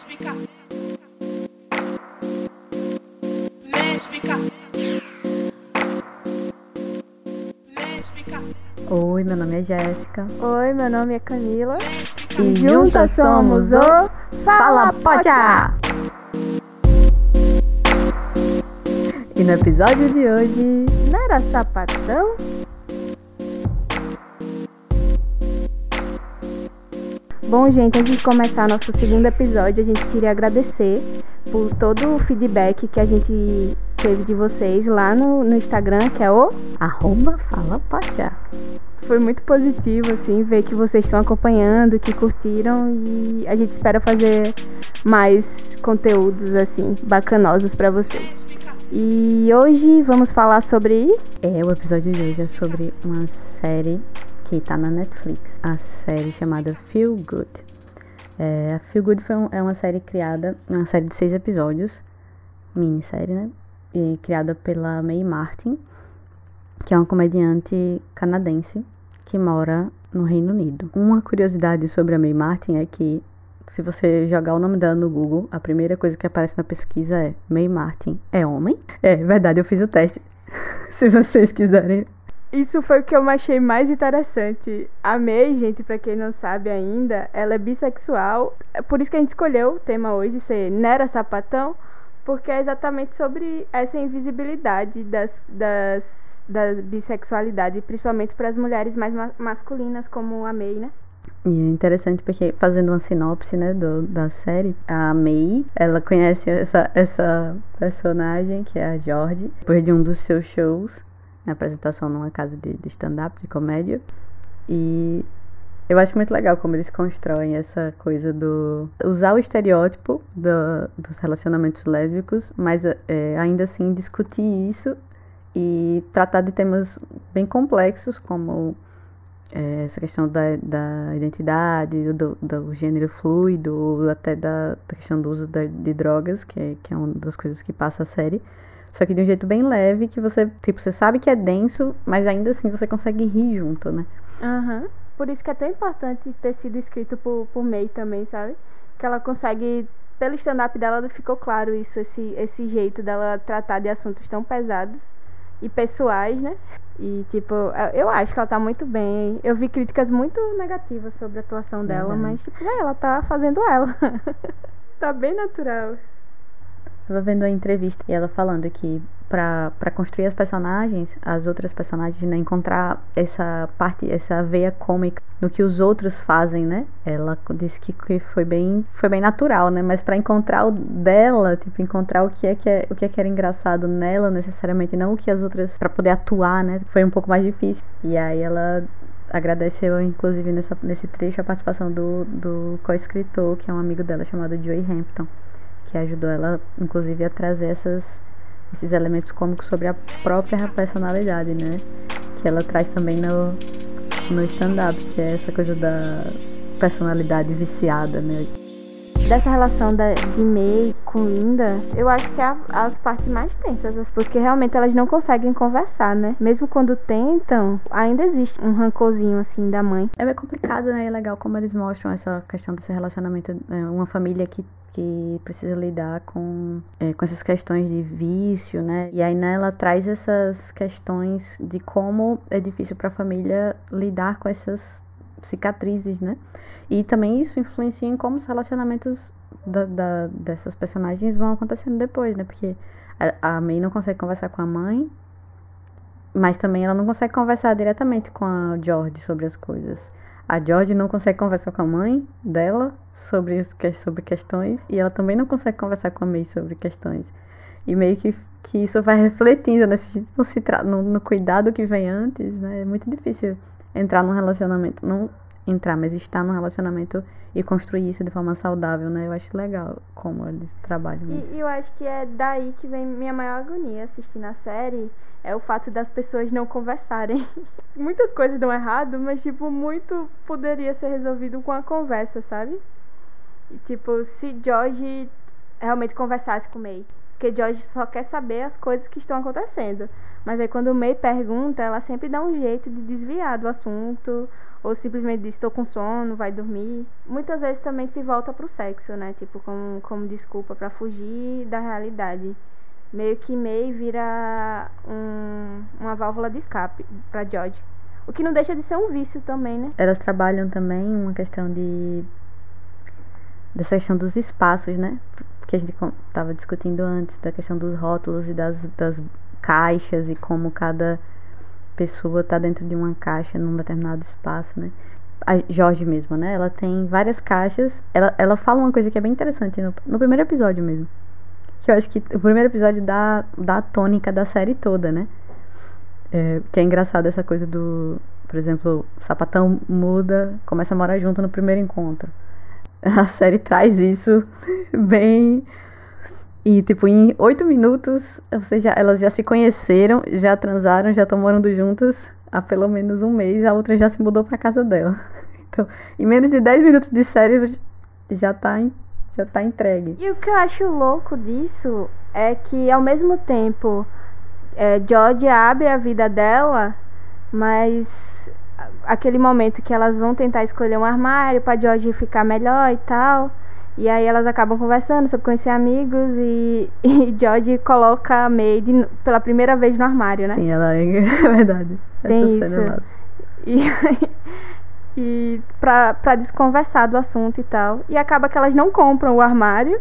Lésbica. Lésbica. Lésbica. Oi, meu nome é Jéssica. Oi, meu nome é Camila. E juntas somos o Fala Podia! E no episódio de hoje, Não era sapatão? Bom, gente, antes de começar nosso segundo episódio, a gente queria agradecer por todo o feedback que a gente teve de vocês lá no, no Instagram, que é o. arroba Fala Podia. Foi muito positivo, assim, ver que vocês estão acompanhando, que curtiram e a gente espera fazer mais conteúdos, assim, bacanosos pra vocês. E hoje vamos falar sobre. É, o episódio de hoje é sobre uma série que tá na Netflix. A série chamada Feel Good. É, a Feel Good foi um- é uma série criada, uma série de seis episódios, minissérie, né? E criada pela Mae Martin, que é uma comediante canadense que mora no Reino Unido. Uma curiosidade sobre a Mae Martin é que se você jogar o nome dela no Google, a primeira coisa que aparece na pesquisa é Mae Martin é homem? É verdade, eu fiz o teste. se vocês quiserem Isso foi o que eu achei mais interessante. A May, gente, pra quem não sabe ainda, ela é bissexual. É por isso que a gente escolheu o tema hoje ser Nera Sapatão, porque é exatamente sobre essa invisibilidade das, das, da bissexualidade, principalmente para as mulheres mais ma- masculinas, como a May, né? E é interessante porque, fazendo uma sinopse, né, do, da série, a May, ela conhece essa, essa personagem, que é a George, depois de um dos seus shows, na apresentação numa casa de, de stand-up, de comédia. E eu acho muito legal como eles constroem essa coisa do... Usar o estereótipo do- dos relacionamentos lésbicos, mas é, ainda assim discutir isso e tratar de temas bem complexos, como é, essa questão da, da identidade, do, do gênero fluido, até da, da questão do uso da- de drogas, que é, que é uma das coisas que passa a série. Só que de um jeito bem leve, que você, tipo, você sabe que é denso, mas ainda assim você consegue rir junto, né? Aham. Por isso que é tão importante ter sido escrito por, por May também, sabe? Que ela consegue, pelo stand-up dela, ficou claro isso, esse, esse jeito dela tratar de assuntos tão pesados e pessoais, né? E, tipo, eu- acho que ela tá muito bem. Eu vi críticas muito negativas sobre a atuação dela, Verdade. mas, tipo, é, ela tá fazendo ela. tá bem natural. Tava vendo a entrevista e ela falando que pra construir as personagens, as outras personagens, né, encontrar essa parte, essa veia cômica no que os outros fazem, né? Ela disse que, que foi bem, foi bem natural, né? Mas pra encontrar o dela, tipo, encontrar o que é que é, o que é que era engraçado nela necessariamente, não o que as outras Pra poder atuar, né? Foi um pouco mais difícil. E aí ela agradeceu, inclusive, nessa, nesse trecho, a participação do, do co-escritor, que é um amigo dela chamado Joey Hampton que ajudou ela, inclusive, a trazer essas, esses elementos cômicos sobre a própria personalidade, né? Que ela traz também no, no stand-up, que é essa coisa da personalidade viciada, né? Dessa relação da, de May com Linda, eu acho que é a- as partes mais tensas, assim, porque realmente elas não conseguem conversar, né? Mesmo quando tentam, ainda existe um rancorzinho, assim, da mãe. É bem complicado, né? É legal como eles mostram essa questão desse relacionamento, é, uma família que que precisa lidar com, é, com essas questões de vício, né? E aí né, ela traz essas questões de como é difícil para a família lidar com essas cicatrizes, né? E também isso influencia em como os relacionamentos da, da- dessas personagens vão acontecendo depois, né? Porque a, a May não consegue conversar com a mãe, mas também ela não consegue conversar diretamente com a George sobre as coisas. A George não consegue conversar com a mãe dela sobre, sobre questões e ela também não consegue conversar com a May sobre questões. E meio que, que isso vai refletindo nesse, no, no, no cuidado que vem antes, né? É muito difícil entrar num relacionamento, não entrar, mas estar num relacionamento e construir isso de forma saudável, né? Eu acho legal como eles trabalham. E, e eu acho que é daí que vem minha maior agonia assistindo a série, é o fato das pessoas não conversarem. Muitas coisas dão errado, mas, tipo, muito poderia ser resolvido com a conversa, sabe? E, tipo, se George realmente conversasse com May. Porque George só quer saber as coisas que estão acontecendo. Mas aí quando o May pergunta, ela sempre dá um jeito de desviar do assunto. Ou simplesmente diz, estou com sono, vai dormir. Muitas vezes também se volta pro sexo, né? Tipo, como, como desculpa para fugir da realidade. Meio que May vira um, uma válvula de escape para George. O que não deixa de ser um vício também, né? Elas trabalham também uma questão de. dessa questão dos espaços, né? Que a gente estava discutindo antes, da questão dos rótulos e das, das caixas e como cada pessoa está dentro de uma caixa num determinado espaço, né? A Jorge mesmo, né? Ela tem várias caixas. Ela, ela fala uma coisa que é bem interessante no, no primeiro episódio mesmo. Que eu acho que o primeiro episódio dá, dá a tônica da série toda, né? É, que é engraçado essa coisa do. Por exemplo, o sapatão muda, começa a morar junto no primeiro encontro. A série traz isso bem. E, tipo, em oito minutos, você já, elas já se conheceram, já transaram, já estão morando juntas há pelo menos um mês, a outra já se mudou pra casa dela. Então, em menos de dez minutos de série, já tá, já tá entregue. E o que eu acho louco disso é que, ao mesmo tempo é, George abre a vida dela, mas aquele momento que elas vão tentar escolher um armário para George ficar melhor e tal. E aí elas acabam conversando sobre conhecer amigos e, e George coloca a May de, pela primeira vez no armário, né? Sim, ela é, é verdade. Tem Essa isso. É e, e pra, pra desconversar do assunto e tal. E acaba que elas não compram o armário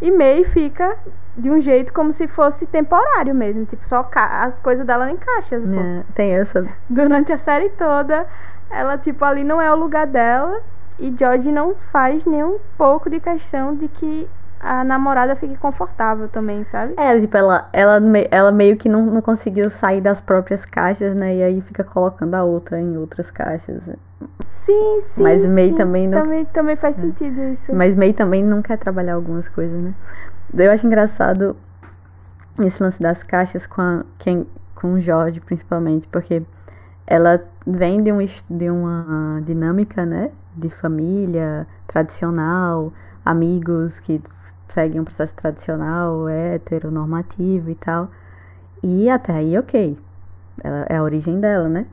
e May fica de um jeito como se fosse temporário mesmo. Tipo, só as coisas dela em caixas. É, tem essa. Durante a série toda, ela, tipo, ali não é o lugar dela. E George não faz nem um pouco de questão de que a namorada fique confortável também, sabe? É, tipo, ela, ela, ela meio que não, não conseguiu sair das próprias caixas, né? E aí fica colocando a outra em outras caixas. Sim, sim. Mas May sim, também não. Também, também faz é. sentido isso. Mas May também não quer trabalhar algumas coisas, né? Eu acho engraçado esse lance das caixas com, a, quem, com o Jorge, principalmente, porque ela vem de, um, de uma dinâmica, né? De família tradicional, amigos que seguem um processo tradicional, heteronormativo e tal. E até aí, ok. Ela, é a origem dela, né?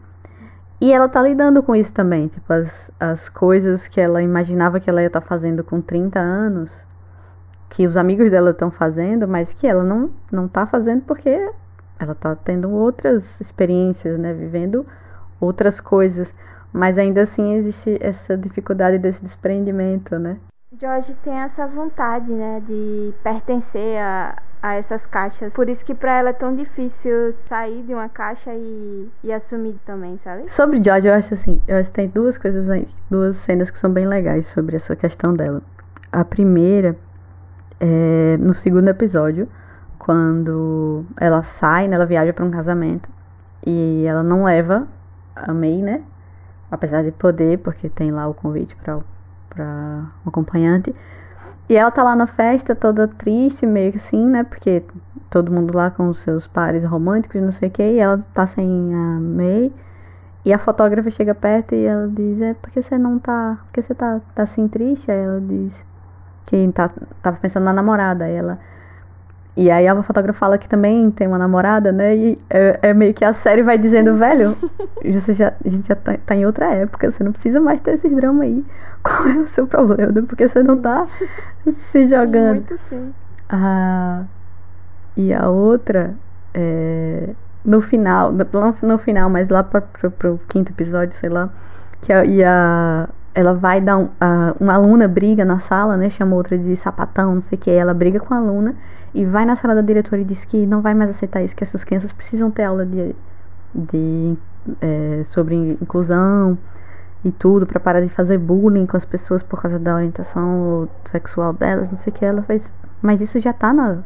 E ela tá lidando com isso também. Tipo, as, as coisas que ela imaginava que ela ia estar tá fazendo com 30 anos, que os amigos dela estão fazendo, mas que ela não, não tá fazendo porque ela tá tendo outras experiências, né? Vivendo outras coisas. Mas ainda assim existe essa dificuldade desse desprendimento, né? George tem essa vontade, né, de pertencer a, a essas caixas. Por isso que para ela é tão difícil sair de uma caixa e, e assumir também, sabe? Sobre George, eu acho assim, eu acho que tem duas coisas duas cenas que são bem legais sobre essa questão dela. A primeira é no segundo episódio, quando ela sai, né, ela viaja para um casamento e ela não leva a May, né? Apesar de poder, porque tem lá o convite para pra um acompanhante. E ela tá lá na festa, toda triste, meio que assim, né? Porque todo mundo lá com os seus pares românticos, não sei o que, e ela tá sem a May. E a fotógrafa chega perto e ela diz, é porque você não tá. Porque você tá, tá assim triste? Aí ela diz que tá, tava pensando na namorada. Ela. E aí a fotógrafa fala que também tem uma namorada, né? E é, é meio que a série vai dizendo, velho, você já, a gente já tá, tá, em outra época, você não precisa mais ter esse drama aí. Qual é o seu problema? Porque você não tá se jogando. Muito sim. Ah, e a outra, é, no final, no, no final, mas lá pra, pro, pro quinto episódio, sei lá, que a, e a, ela vai dar um, a, uma aluna briga na sala, né? Chama outra de sapatão, não sei o que. Ela briga com a aluna e vai na sala da diretora e diz que não vai mais aceitar isso, que essas crianças precisam ter aula de, de é, sobre inclusão e tudo para parar de fazer bullying com as pessoas por causa da orientação sexual delas, não sei o que. Ela fez, mas isso já tá na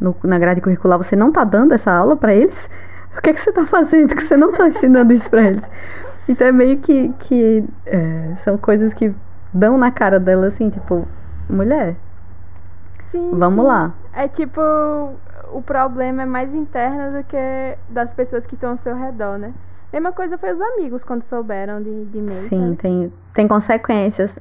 no, na grade curricular. Você não tá dando essa aula para eles? O que é que você tá fazendo que você não tá ensinando isso para eles? Então é meio que, que é, são coisas que dão na cara dela assim, tipo, mulher, Sim, Vamos sim. lá. É tipo, o problema é mais interno do que das pessoas que estão ao seu redor, né? Mesma coisa foi os amigos quando souberam de, de mim. Sim, tem, tem consequências.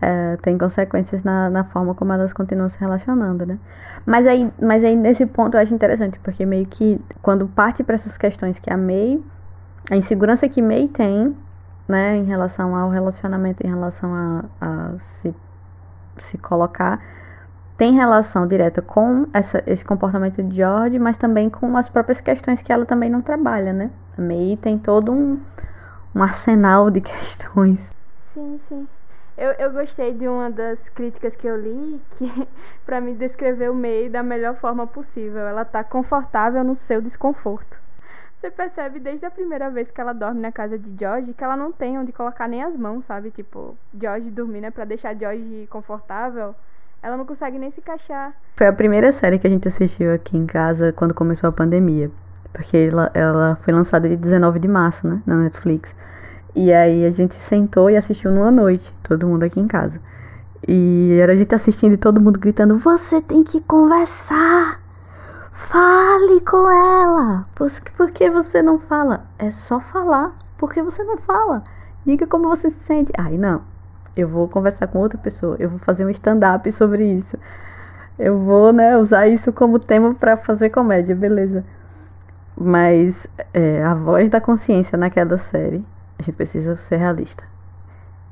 é, tem consequências na, na forma como elas continuam se relacionando, né? Mas aí, mas aí nesse ponto eu acho interessante, porque meio que quando parte para essas questões que a May, a insegurança que May tem, né, em relação ao relacionamento, em relação a, a se, se colocar, tem relação direta com essa, esse comportamento de George, mas também com as próprias questões que ela também não trabalha, né? A May tem todo um, um arsenal de questões. Sim, sim. Eu, eu gostei de uma das críticas que eu li, que para me descrever o May da melhor forma possível. Ela tá confortável no seu desconforto. Você percebe desde a primeira vez que ela dorme na casa de George que ela não tem onde colocar nem as mãos, sabe? Tipo, George dormir, né? Pra deixar George confortável. Ela não consegue nem se encaixar. Foi a primeira série que a gente assistiu aqui em casa quando começou a pandemia. Porque ela, ela foi lançada de 19 de março, né? Na Netflix. E aí a gente sentou e assistiu numa noite, todo mundo aqui em casa. E era a gente assistindo e todo mundo gritando: Você tem que conversar! Fale com ela! Por, que você não fala? É só falar. Por que você não fala? Diga como você se sente. Ai, não. Eu vou conversar com outra pessoa. Eu vou fazer um stand-up sobre isso. Eu vou, né, usar isso como tema para fazer comédia, beleza. Mas é, a voz da consciência naquela série a gente precisa ser realista.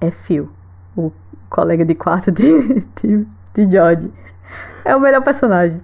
É Phil, o colega de quarto de, de, de George. É o melhor personagem.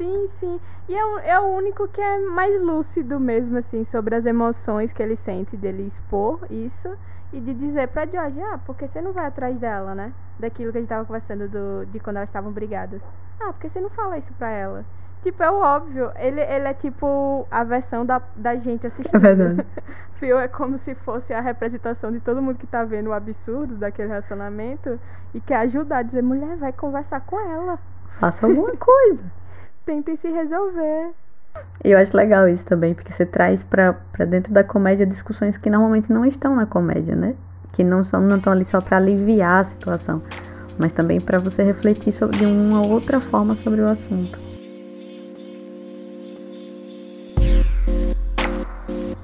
Sim, sim. E é o, é o único que é mais lúcido mesmo, assim, sobre as emoções que ele sente dele expor isso e de dizer pra George, ah, porque você não vai atrás dela, né? Daquilo que a gente tava conversando do, de quando elas estavam brigadas. Ah, porque você não fala isso pra ela? Tipo, é o óbvio. Ele, ele é tipo a versão da, da gente assistindo. É verdade. Phil é como se fosse a representação de todo mundo que tá vendo o absurdo daquele relacionamento e quer ajudar, a dizer, mulher, vai conversar com ela. Faça alguma coisa. Tentem se resolver. Eu acho legal isso também, porque você traz pra dentro da comédia discussões que normalmente não estão na comédia, né? Que não são não estão ali só para aliviar a situação, mas também para você refletir sobre, de uma outra forma sobre o assunto.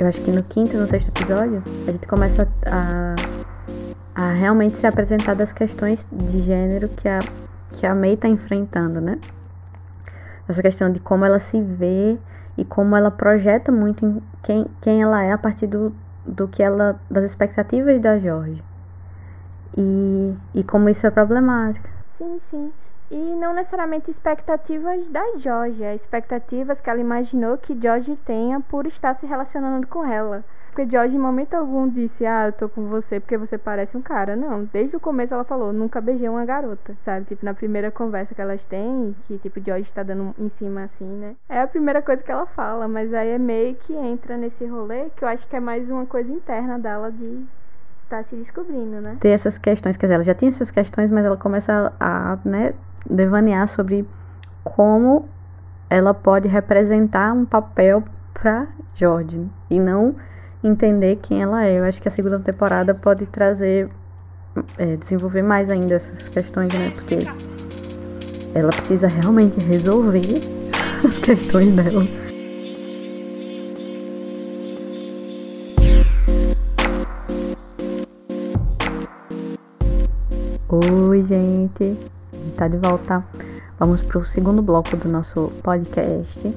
eu acho que no quinto e no sexto episódio, a gente começa a, a realmente se apresentar das questões de gênero que a, que a May tá enfrentando, né? Essa questão de como ela se vê e como ela projeta muito em quem, quem ela é a partir do, do que ela. das expectativas da Jorge. E, e como isso é problemático. Sim, sim. E não necessariamente expectativas da George, é expectativas que ela imaginou que George tenha por estar se relacionando com ela. Porque George em momento algum disse, ah, eu tô com você porque você parece um cara. Não, desde o começo ela falou, nunca beijei uma garota, sabe? Tipo, na primeira conversa que elas têm, que tipo, George está dando em cima assim, né? É a primeira coisa que ela fala, mas aí é meio que entra nesse rolê, que eu acho que é mais uma coisa interna dela de tá se descobrindo, né? Ter essas questões, quer dizer, ela já tinha essas questões, mas ela começa a, né, devanear sobre como ela pode representar um papel para Jordan e não entender quem ela é. Eu acho que a segunda temporada pode trazer, é, desenvolver mais ainda essas questões, né? Porque ela precisa realmente resolver as questões dela. Oi, gente tá de volta. Vamos pro segundo bloco do nosso podcast.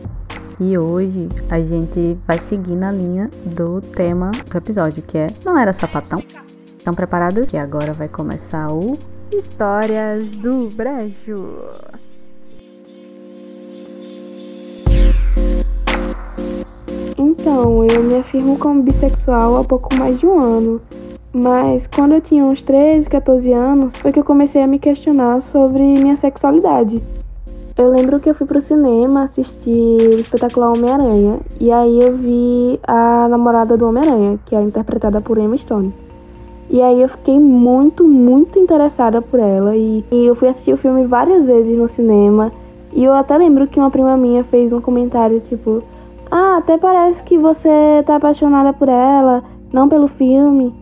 E hoje a gente vai seguir na linha do tema do episódio, que é Não Era Sapatão. Estão preparadas? E agora vai começar o Histórias do Brejo. Então, eu me afirmo como bissexual há pouco mais de um ano. Mas quando eu tinha uns 13, 14 anos, foi que eu comecei a me questionar sobre minha sexualidade. Eu lembro que eu fui pro cinema assistir o espetacular Homem-Aranha, e aí eu vi a namorada do Homem-Aranha, que é interpretada por Emma Stone. E aí eu fiquei muito, muito interessada por ela, e, e eu fui assistir o filme várias vezes no cinema, e eu até lembro que uma prima minha fez um comentário tipo: Ah, até parece que você tá apaixonada por ela, não pelo filme.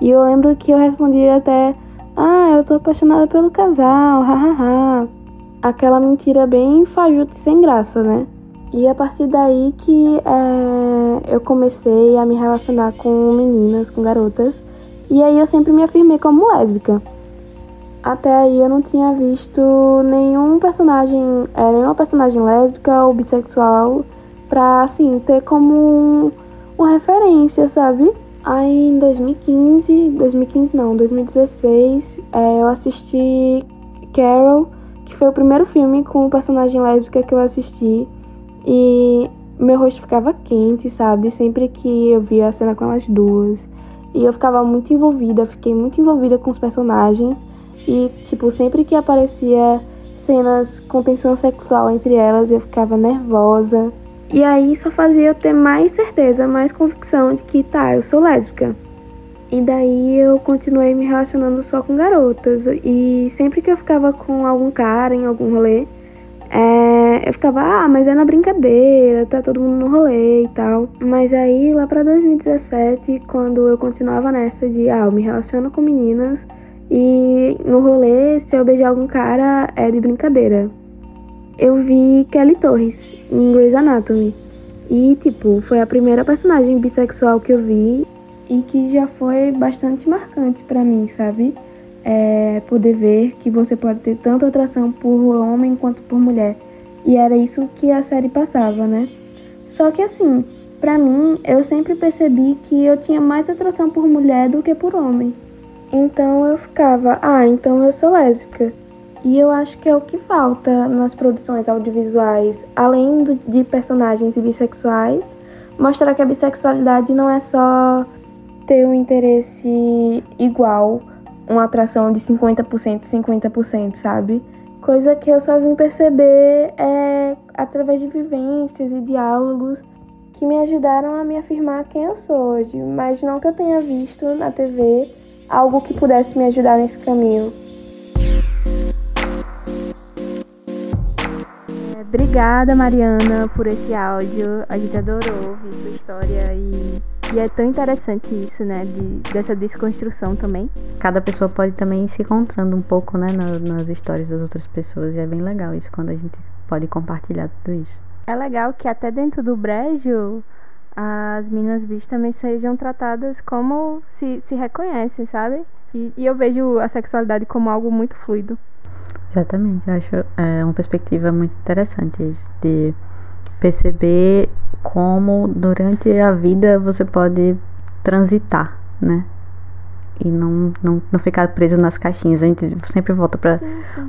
E eu lembro que eu respondi até: Ah, eu tô apaixonada pelo casal, hahaha. Aquela mentira bem fajuta e sem graça, né? E a partir daí que é, eu comecei a me relacionar com meninas, com garotas. E aí eu sempre me afirmei como lésbica. até aí eu não tinha visto nenhum personagem, é, nenhuma personagem lésbica ou bissexual pra, assim, ter como um, uma referência, sabe? Aí em 2015, 2015 não, 2016, é, eu assisti Carol, que foi o primeiro filme com personagem lésbica que eu assisti. E meu rosto ficava quente, sabe? Sempre que eu via a cena com elas duas. E eu ficava muito envolvida, fiquei muito envolvida com os personagens. E, tipo, sempre que aparecia cenas com tensão sexual entre elas, eu ficava nervosa. E aí só fazia eu ter mais certeza, mais convicção de que tá, eu sou lésbica. E daí eu continuei me relacionando só com garotas. E sempre que eu ficava com algum cara em algum rolê, é, eu ficava, ah, mas é na brincadeira, tá todo mundo no rolê e tal. Mas aí lá pra 2017, quando eu continuava nessa de, ah, eu me relaciono com meninas e no rolê, se eu beijar algum cara, é de brincadeira. Eu vi Kelly Torres em Grey's Anatomy. E, tipo, foi a primeira personagem bissexual que eu vi e que já foi bastante marcante para mim, sabe? É poder ver que você pode ter tanto atração por homem quanto por mulher. E era isso que a série passava, né? Só que assim, para mim, eu sempre percebi que eu tinha mais atração por mulher do que por homem. Então eu ficava, ah, então eu sou lésbica. E eu acho que é o que falta nas produções audiovisuais, além de personagens bissexuais, mostrar que a bissexualidade não é só ter um interesse igual, uma atração de 50%, 50%, sabe? Coisa que eu só vim perceber é através de vivências e diálogos que me ajudaram a me afirmar quem eu sou hoje, mas não que eu tenha visto na TV algo que pudesse me ajudar nesse caminho. Obrigada, Mariana, por esse áudio. A gente adorou ouvir sua história e, e é tão interessante isso, né? De, dessa desconstrução também. Cada pessoa pode também ir se encontrando um pouco, né, nas, nas histórias das outras pessoas. E é bem legal isso quando a gente pode compartilhar tudo isso. É legal que até dentro do brejo as meninas bis também sejam tratadas como se, se reconhecem, sabe? E, e eu vejo a sexualidade como algo muito fluido. Exatamente, eu acho é, uma perspectiva muito interessante de perceber como durante a vida você pode transitar, né? E não, não, não ficar preso nas caixinhas. A gente sempre volta pra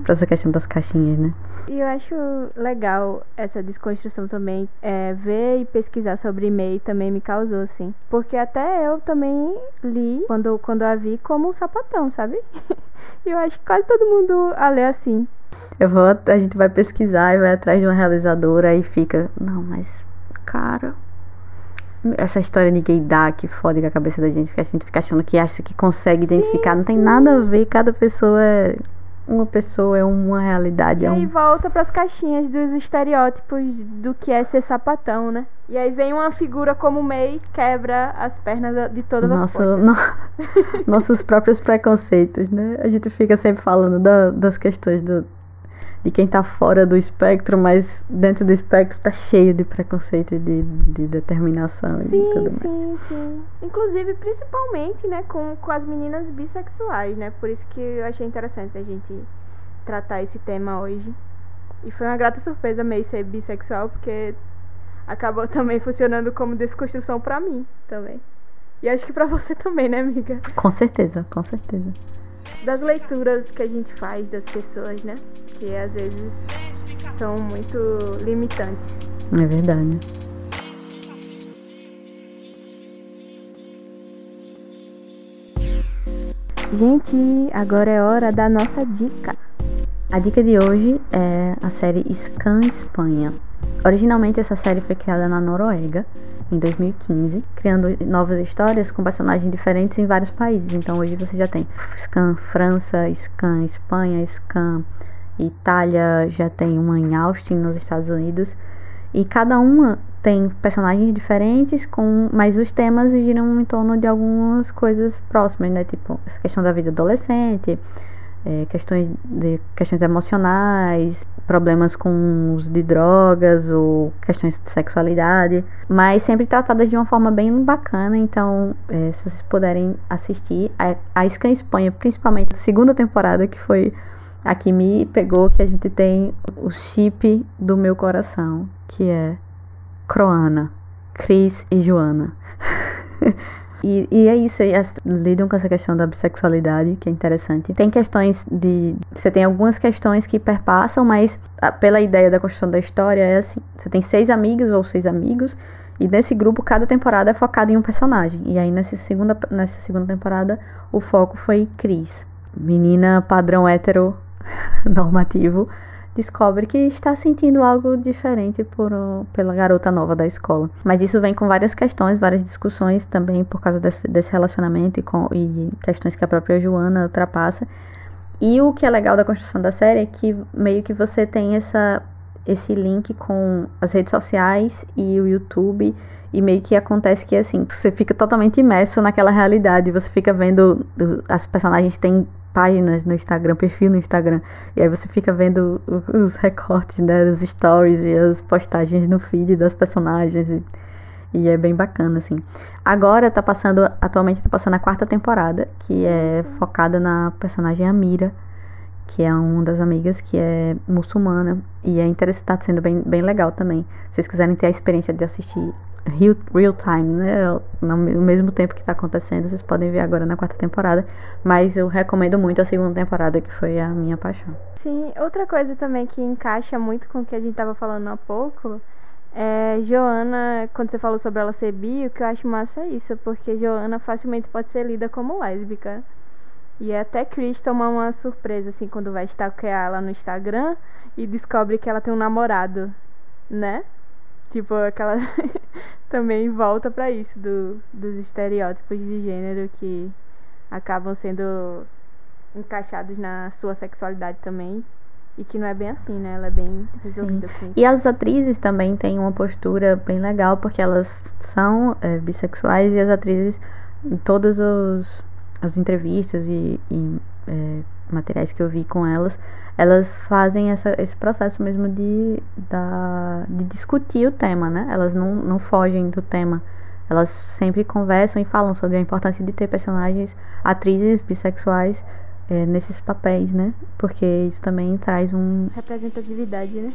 essa questão das caixinhas, né? E eu acho legal essa desconstrução também. É, ver e pesquisar sobre MEI também me causou, assim. Porque até eu também li, quando, quando a vi, como um sapatão, sabe? E eu acho que quase todo mundo a lê assim. Eu vou, a gente vai pesquisar e vai atrás de uma realizadora e fica, não, mas, cara, essa história de gaydar que fode com a cabeça da gente, que a gente fica achando que acha que consegue Sim, identificar, não tem sim. nada a ver, cada pessoa é uma pessoa, é uma realidade, E é aí um... volta pras caixinhas dos estereótipos do que é ser sapatão, né? E aí vem uma figura como o May, quebra as pernas de todas as Nosso, pontes. no- nossos próprios preconceitos, né? A gente fica sempre falando da- das questões do, de quem tá fora do espectro, mas dentro do espectro tá cheio de preconceito e de, de determinação e de Sim, tudo mais. sim, sim. Inclusive, principalmente, né, com, com as meninas bissexuais, né? Por isso que eu achei interessante a gente tratar esse tema hoje. E foi uma grata surpresa meio ser bissexual, porque acabou também funcionando como desconstrução pra mim também. E acho que pra você também, né, amiga? Com certeza, com certeza. Das leituras que a gente faz das pessoas, né? Que às vezes são muito limitantes. É verdade. Gente, agora é hora da nossa dica. A dica de hoje é a série Scan Espanha. Originalmente essa série foi criada na Noruega em 2015, criando novas histórias com personagens diferentes em vários países. Então hoje você já tem Scan França, Scan Espanha, Scan Itália, já tem uma em Austin nos Estados Unidos. E cada uma tem personagens diferentes, com mas os temas giram em torno de algumas coisas próximas, né? Tipo, essa questão da vida adolescente, é, questões, de, questões emocionais, problemas com uso de drogas ou questões de sexualidade, mas sempre tratadas de uma forma bem bacana. Então, é, se vocês puderem assistir, a, a Scan Espanha, principalmente a segunda temporada, que foi a que me pegou, que a gente tem o chip do meu coração, que é Croana, Cris e Joana. E, e, é isso, elas lidam com essa questão da bissexualidade, que é interessante. Tem questões de. Você tem algumas questões que perpassam, mas pela ideia da construção da história é assim: você tem seis amigas ou seis amigos, e nesse grupo, cada temporada é focada em um personagem. E aí, nessa segunda, nessa segunda temporada, o foco foi Cris. Menina padrão hétero normativo descobre que está sentindo algo diferente por, pela garota nova da escola. Mas isso vem com várias questões, várias discussões também por causa desse, desse relacionamento e, com, e questões que a própria Joana ultrapassa. E o que é legal da construção da série é que meio que você tem essa, esse link com as redes sociais e o YouTube. E meio que acontece que assim, você fica totalmente imerso naquela realidade. Você fica vendo. As personagens têm páginas no Instagram, perfil no Instagram. E aí você fica vendo os recortes, né, dos stories e as postagens no feed das personagens. E, e é bem bacana, assim. Agora tá passando, atualmente tá passando a quarta temporada, que é focada na personagem Amira, que é uma das amigas que é muçulmana. E é interessante, tá sendo bem, bem legal também. Se vocês quiserem ter a experiência de assistir real, time, né? No mesmo tempo que está acontecendo, vocês podem ver agora na quarta temporada. Mas eu recomendo muito a segunda temporada, que foi a minha paixão. Sim, outra coisa também que encaixa muito com o que a gente estava falando há pouco é Joana, quando você falou sobre ela ser bi, o que eu acho massa é isso, porque Joana facilmente pode ser lida como lésbica. E até Chris toma uma surpresa, assim, quando vai stalkear ela no Instagram e descobre que ela tem um namorado, né? Tipo, aquela. também volta para isso, do, dos estereótipos de gênero que acabam sendo encaixados na sua sexualidade também. E que não é bem assim, né? Ela é bem resolvida isso. E as atrizes também têm uma postura bem legal, porque elas são é, bissexuais e as atrizes, em todas os, as entrevistas e, e é, materiais que eu vi com elas, elas fazem essa, esse processo mesmo de, da, de discutir o tema, né? Elas não, não fogem do tema. Elas sempre conversam e falam sobre a importância de ter personagens, atrizes bissexuais é, nesses papéis, né? Porque isso também traz um. Representatividade, né?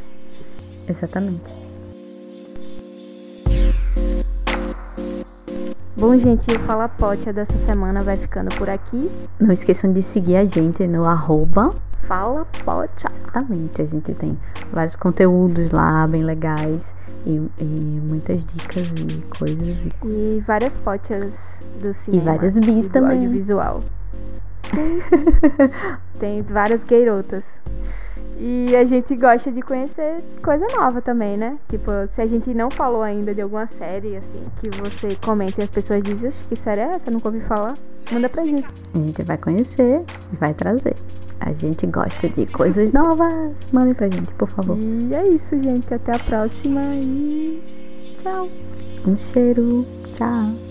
Exatamente. Bom, gente, o Fala Pote dessa semana vai ficando por aqui. Não esqueçam de seguir a gente no arroba Fala Pote. Exatamente, a gente tem vários conteúdos lá bem legais e, e muitas dicas e coisas. E, várias potes do cinema. E várias bis também. Audiovisual. Sim, sim. tem várias garotas. E a gente gosta de conhecer coisa nova também, né? Tipo, se a gente não falou ainda de alguma série, assim, que você comenta e as pessoas dizem, que série é essa? Nunca ouvi falar. Manda pra gente. A gente vai conhecer e vai trazer. A gente gosta de coisas novas. Mandem pra gente, por favor. E é isso, gente. Até a próxima e tchau. Um cheiro. Tchau.